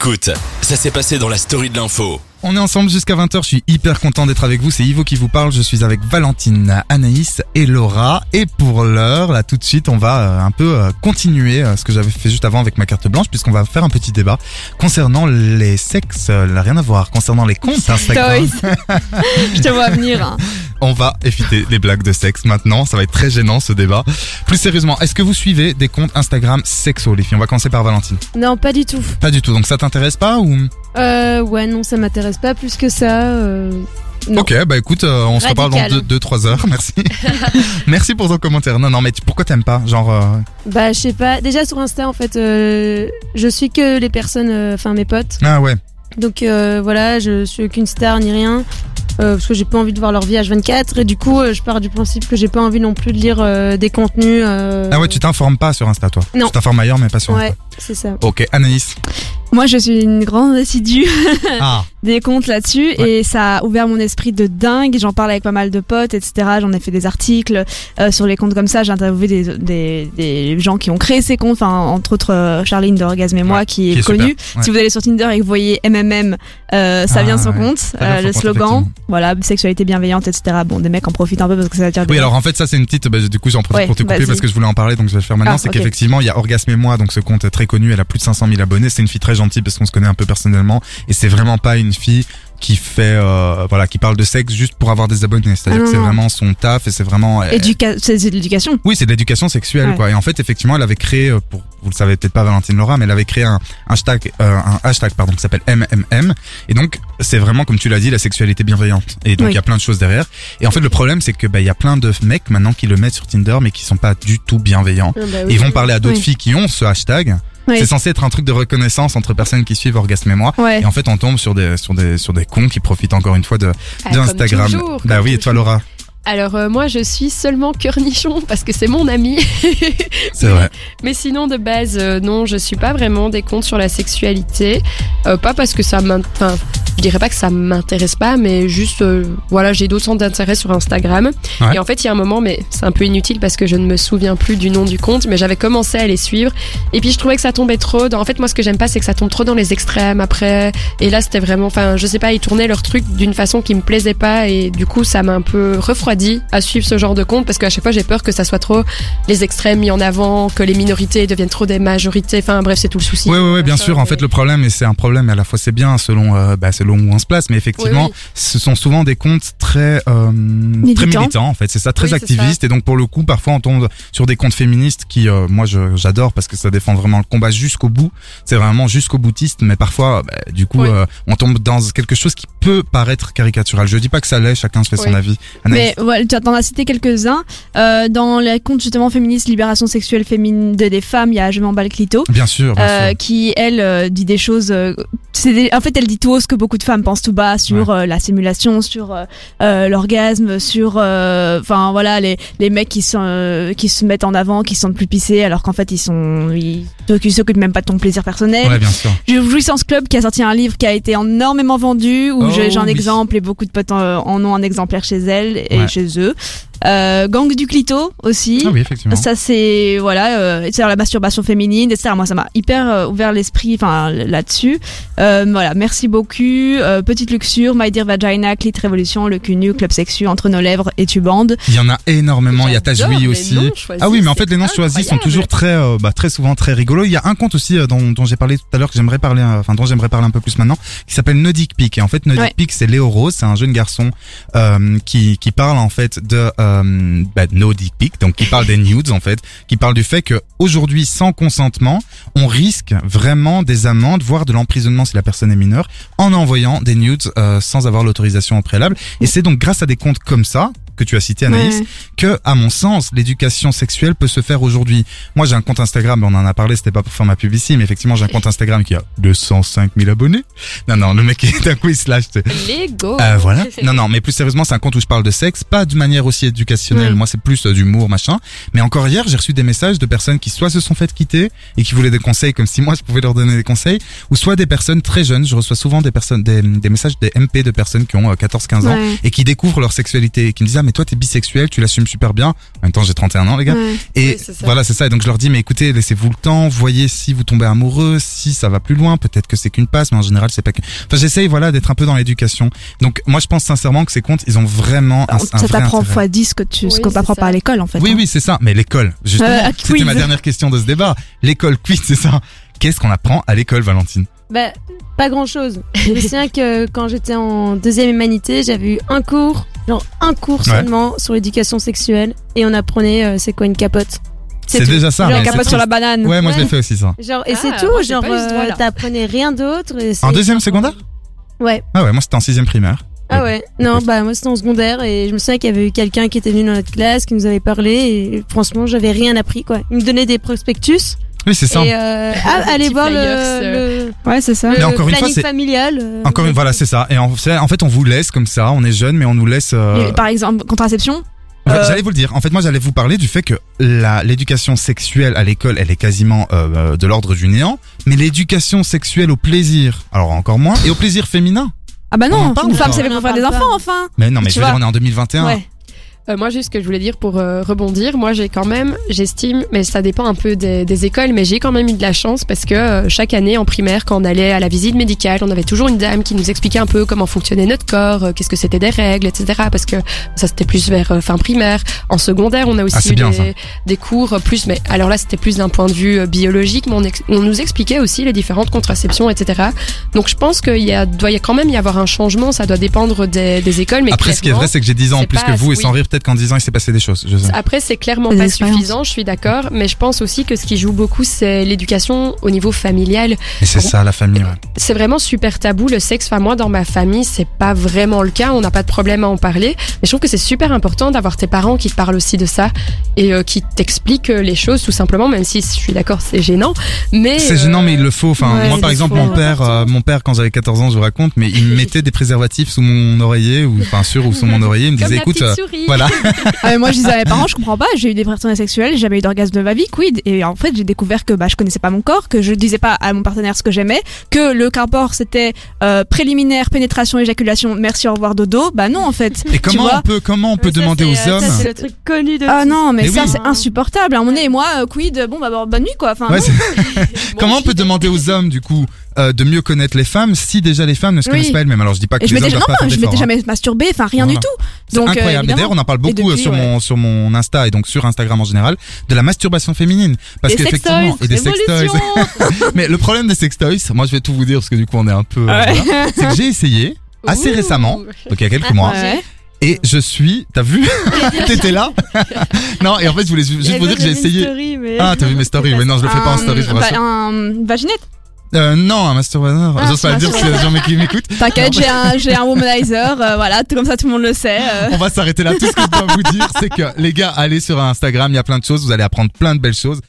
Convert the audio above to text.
Écoute, ça s'est passé dans la story de l'info. On est ensemble jusqu'à 20h, je suis hyper content d'être avec vous, c'est Ivo qui vous parle, je suis avec Valentine, Anaïs et Laura. Et pour l'heure, là tout de suite, on va euh, un peu euh, continuer euh, ce que j'avais fait juste avant avec ma carte blanche, puisqu'on va faire un petit débat concernant les sexes, rien à voir, concernant les comptes Instagram. Je te vois venir. hein. On va éviter les blagues de sexe maintenant, ça va être très gênant ce débat. Plus sérieusement, est-ce que vous suivez des comptes Instagram sexo les filles? On va commencer par Valentine. Non, pas du tout. Pas du tout, donc ça t'intéresse pas ou? Euh, ouais, non, ça m'intéresse pas plus que ça. euh, Non. Ok, bah écoute, euh, on se reparle dans Radical. 2-3 heures, merci. merci pour ton commentaire. Non, non, mais tu- pourquoi t'aimes pas? Genre, euh, Bah, je sais pas. Déjà sur Insta, en fait, euh, je suis que les personnes, euh, enfin mes potes. ah ouais, Donc euh, voilà, je suis aucune star ni rien. Euh, parce que j'ai pas envie de voir leur vie H24 et du coup euh, je pars du principe que j'ai pas envie non plus de lire euh, des contenus ah ouais, tu t'informes pas sur Insta toi. Non. Tu t'informes ailleurs, mais pas sur ouais Insta. c'est ça Ok, Anaïs. Moi, je suis une grande assidue Ah, des comptes là-dessus Ouais. et ça a ouvert mon esprit de dingue. J'en parle avec pas mal de potes, etc. J'en ai fait des articles euh, sur les comptes comme ça. J'ai interviewé des, des, des gens qui ont créé ces comptes, enfin, entre autres euh, Charline de Orgasme et moi, Ouais, qui est, qui est connue. ouais. Si vous allez sur Tinder et que vous voyez MMM, euh, ça Ah, vient son ouais. compte. Ça vient de son le slogan, voilà, sexualité bienveillante, etc. Bon, des mecs en profitent un peu parce que ça attire des oui, alors en fait, ça c'est une petite. Bah, du coup, j'en profite pour te couper parce que je voulais en parler, donc je vais le faire maintenant. Ah, c'est qu'effectivement, il y a Orgasme et moi, donc ce compte très connu. Elle a plus de 500 000 abonnés. C'est une fille très gentille parce qu'on se connaît un peu personnellement, et c'est vraiment pas une fille qui fait, euh, voilà, qui parle de sexe juste pour avoir des abonnés. C'est-à-dire Ah, que c'est vraiment son taf et c'est vraiment. Éduca- c'est de l'éducation. Oui, c'est de l'éducation sexuelle, Ouais. quoi. Et en fait, effectivement, elle avait créé, euh, pour vous le savez peut-être pas, Valentine Laura, mais elle avait créé un hashtag, euh, un hashtag, pardon, qui s'appelle MMM. Et donc, c'est vraiment, comme tu l'as dit, la sexualité bienveillante. Et donc, il Oui. y a plein de choses derrière. Et en fait, le problème, c'est que, bah, il y a plein de mecs maintenant qui le mettent sur Tinder, mais qui sont pas du tout bienveillants. Ah, bah Et. Ils vont parler à d'autres Oui. filles qui ont ce hashtag. Oui. C'est censé être un truc de reconnaissance entre personnes qui suivent Orgasme et moi. Ouais. Et en fait, on tombe sur des, sur des, sur des cons qui profitent encore une fois de, Ah, de comme Instagram. toujours, bah oui, et toi. Laura? Alors euh, moi je suis seulement cœur nichon parce que c'est mon ami. C'est vrai. Mais sinon de base euh, non je suis pas vraiment des comptes sur la sexualité. Euh, pas parce que ça m'int- enfin je dirais pas que ça m'intéresse pas mais juste euh, voilà j'ai d'autres centres d'intérêt sur Instagram. Ouais. Et en fait il y a un moment mais c'est un peu inutile parce que je ne me souviens plus du nom du compte mais j'avais commencé à les suivre et puis je trouvais que ça tombait trop dans... en fait moi ce que j'aime pas c'est que ça tombe trop dans les extrêmes après et là c'était vraiment enfin je sais pas ils tournaient leur truc d'une façon qui me plaisait pas et du coup ça m'a un peu refroidi à suivre ce genre de compte parce qu'à chaque fois j'ai peur que ça soit trop les extrêmes mis en avant que les minorités deviennent trop des majorités enfin bref c'est tout le souci Oui, oui, oui, bien sûr. En mais- fait, le problème, et c'est un problème, et à la fois c'est bien selon, euh, bah, selon où on se place, mais effectivement, Oui, oui. ce sont souvent des comptes très, euh, très Militants. militants, en fait. C'est ça, très Oui, c'est activistes. Et donc, pour le coup, parfois, on tombe sur des comptes féministes qui, euh, moi, j'adore parce que ça défend vraiment le combat jusqu'au bout. C'est vraiment jusqu'au boutiste, mais parfois, bah, du coup, euh, on tombe dans quelque chose qui peut paraître caricatural. Je dis pas que ça l'est, chacun se fait son avis. Mais ouais, tu en as cité quelques-uns. Euh, dans les comptes justement féministes, libération sexuelle féminine de- des femmes, il y a Je m'emballe clito. bien sûr, bien sûr. qui elle dit des choses en fait elle dit tout haut ce que beaucoup de femmes pensent tout bas sur euh, la simulation sur euh, euh, l'orgasme sur enfin voilà les les mecs qui sont qui se mettent en avant qui sentent plus pissés alors qu'en fait ils sont ils s'occupent même pas de ton plaisir personnel Ouais, bien sûr. Jouissance Club qui a sorti un livre qui a été énormément vendu où Oh, j'ai j'ai un oui. exemple et beaucoup de potes en, en ont un exemplaire chez elles et Ouais. chez eux euh, Gang du Clito aussi Ah oui, effectivement. ça c'est voilà, euh, c'est la masturbation féminine, etc. Moi ça m'a hyper euh, ouvert l'esprit, enfin là-dessus. Euh, voilà, merci beaucoup. Euh, petite luxure, My Dear Vagina, Clit Révolution, le cul nu, Club Sexu, entre nos lèvres et tu bandes. Il y en a énormément. Il y a Tajoui aussi. Ah oui, mais en fait, les noms choisis sont toujours très, euh, bah, très souvent très rigolos. Il y a un compte aussi euh, dont, dont j'ai parlé tout à l'heure que j'aimerais parler, euh, enfin dont j'aimerais parler un peu plus maintenant, qui s'appelle No Dick Pic. Et en fait, No Dick Ouais. Pic, c'est Léo Rose, c'est un jeune garçon euh, qui qui parle en fait de euh, bah, No donc qui parle des nudes en fait, qui parle du fait que aujourd'hui, sans consentement, on risque vraiment des amendes, voire de l'emprisonnement si la personne est mineure, en envoyant des nudes euh, sans avoir l'autorisation au préalable. Et c'est donc grâce à des comptes comme ça que tu as cité Anaïs, Ouais. que, à mon sens, l'éducation sexuelle peut se faire aujourd'hui. Moi, j'ai un compte Instagram, on en a parlé, c'était pas pour faire ma publicité, mais effectivement, j'ai un compte Instagram qui a 205 000 abonnés. Non, non, le mec est d'un coup, il se lâche. Lego Euh, voilà. Non, non, mais plus sérieusement, c'est un compte où je parle de sexe, pas de manière aussi éducationnelle. Ouais. Moi, c'est plus euh, d'humour, machin. Mais encore hier, j'ai reçu des messages de personnes qui soit se sont faites quitter et qui voulaient des conseils comme si moi je pouvais leur donner des conseils, ou soit des personnes très jeunes. Je reçois souvent des personnes, des, des messages des MP de personnes qui ont 14-15 ans Ouais. et qui découvrent leur sexualité et qui me disent ah mais toi t'es bisexuel, tu l'assumes super bien. En même temps, j'ai 31 ans, les gars. Ouais. Et Oui, c'est ça. voilà, c'est ça. Et donc je leur dis, mais écoutez, laissez-vous le temps, voyez si vous tombez amoureux, si ça va plus loin, peut-être que c'est qu'une passe, mais en général c'est pas que. Enfin, j'essaye, voilà, d'être un peu dans l'éducation. Donc moi, je pense sincèrement que ces comptes, ils ont vraiment un, un ça t'apprend fois 10 que tu, Oui, ce qu'on t'apprend pas à l'école, en fait. Oui, hein. oui, c'est ça. Mais l'école, justement, Euh, c'était ma dernière question de ce débat. L'école, quiz, c'est ça. Qu'est-ce qu'on apprend à l'école, Valentine? Bah, pas grand chose. Je me souviens que quand j'étais en deuxième humanité, j'avais eu un cours, genre un cours Ouais. seulement sur l'éducation sexuelle et on apprenait euh, c'est quoi une capote. C'est déjà ça. Genre, capote sur la banane. Ouais, moi je Ouais. l'ai fait aussi ça. Genre, et Ah, c'est tout, j'ai genre, euh, t'apprenais rien d'autre. En deuxième secondaire Ouais. Ah ouais, moi c'était en sixième primaire. Ah ouais. Non, bah, moi c'était en secondaire et je me souviens qu'il y avait eu quelqu'un qui était venu dans notre classe, qui nous avait parlé et franchement, j'avais rien appris, quoi. Il me donnait des prospectus Oui, c'est ça. et, euh, ah, allez voir le, le, Ouais, c'est ça. le Mais encore une fois, planning c'est- familial. euh, Encore une, voilà, c'est ça. Et en fait, en fait, on vous laisse comme ça. On est jeune, mais on nous laisse. euh, Par exemple, contraception. Euh, J'allais vous le dire. En fait, moi, j'allais vous parler du fait que la l'éducation sexuelle à l'école, elle est quasiment euh, de l'ordre du néant. Mais l'éducation sexuelle au plaisir, alors encore moins, et au plaisir féminin. Ah bah non, parle une femme c'est faire des enfants, enfin. Mais non, mais Tu je veux dire, on est en 2021. Ouais. Euh, moi, juste ce que je voulais dire pour euh, rebondir, moi j'ai quand même, j'estime, mais ça dépend un peu des, des écoles, mais j'ai quand même eu de la chance parce que euh, chaque année en primaire, quand on allait à la visite médicale, on avait toujours une dame qui nous expliquait un peu comment fonctionnait notre corps, euh, qu'est-ce que c'était des règles, etc. Parce que ça c'était plus vers euh, fin primaire. En secondaire, on a aussi Ah, eu bien, des, des cours plus, mais alors là c'était plus d'un point de vue biologique, mais on, ex- on nous expliquait aussi les différentes contraceptions, etc. Donc je pense qu'il y a, doit y a quand même y avoir un changement, ça doit dépendre des, des écoles, mais Après, ce qui est vrai, c'est que j'ai 10 ans en plus que vous, et sans rire, peut-être qu'en 10 ans, il s'est passé des choses. Je sais. Après, c'est clairement pas expériences. suffisant, je suis d'accord, mais je pense aussi que ce qui joue beaucoup, c'est l'éducation au niveau familial. Mais c'est ça, la famille. ouais. C'est vraiment super tabou, le sexe. Enfin, moi, dans ma famille, c'est pas vraiment le cas, on n'a pas de problème à en parler, mais je trouve que c'est super important d'avoir tes parents qui te parlent aussi de ça et euh, qui t'expliquent euh, les choses, tout simplement, même si je suis d'accord, c'est gênant, mais... C'est euh, gênant, mais il le faut. Enfin, ouais, moi, par le exemple, mon père, euh, mon père, quand j'avais 14 ans, je vous raconte, mais il me mettait des préservatifs sous mon oreiller, ou enfin sur ou sous mon oreiller. Il me Comme disait, écoute, euh, voilà. Ah, mais moi, je disais à mes parents, je comprends pas, j'ai eu des partenaires sexuels, j'ai jamais eu d'orgasme de ma vie, quid? Et en fait, j'ai découvert que bah, je connaissais pas mon corps, que je disais pas à mon partenaire ce que j'aimais, que le rapport c'était euh, préliminaire, pénétration, éjaculation, merci, au revoir, dodo. Bah non, en fait. Et Tu comment vois on peut, comment on peut ça, demander aux euh, hommes ça, c'est le truc connu de Ah non, mais, Mais ça oui. c'est insupportable. À un moment donné, moi, euh, quid, bon bah bonne nuit quoi. Enfin, Ouais, Comment on peut demander aux hommes, du coup, euh, de mieux connaître les femmes si déjà les femmes ne se Oui. connaissent pas elles-mêmes? Alors je dis pas que je les hommes pas non, je m'étais hein. jamais masturbé, enfin rien Voilà. du tout. C'est Donc, euh, incroyable. Et évidemment. d'ailleurs, on en parle beaucoup euh, depuis, sur mon sur mon Insta et donc sur Instagram en général de la masturbation féminine parce qu'effectivement et des sextoys. Mais le problème des sextoys, moi je vais tout vous dire parce que du coup on est un peu. euh, Ouais. voilà, c'est que j'ai essayé assez Ouh. récemment, donc il y a quelques mois, Ouais. et je suis. T'as vu? T'étais là? Non. Et en fait, je voulais ju- juste Et vous dire que j'ai essayé. story, mais- Ah, t'as vu mes stories? Mais non, je le fais pas en story, je vous bah, rassure. un vaginette. Euh, non, un masturbateur. Ah, J'ose pas dire a des gens qui m'écoutent. T'inquiète, j'ai un, j'ai un womanizer, euh, voilà, tout comme ça tout le monde le sait. euh. On va s'arrêter là. Tout ce que je dois vous dire, c'est que les gars, allez sur Instagram, il y a plein de choses. Vous allez apprendre plein de belles choses.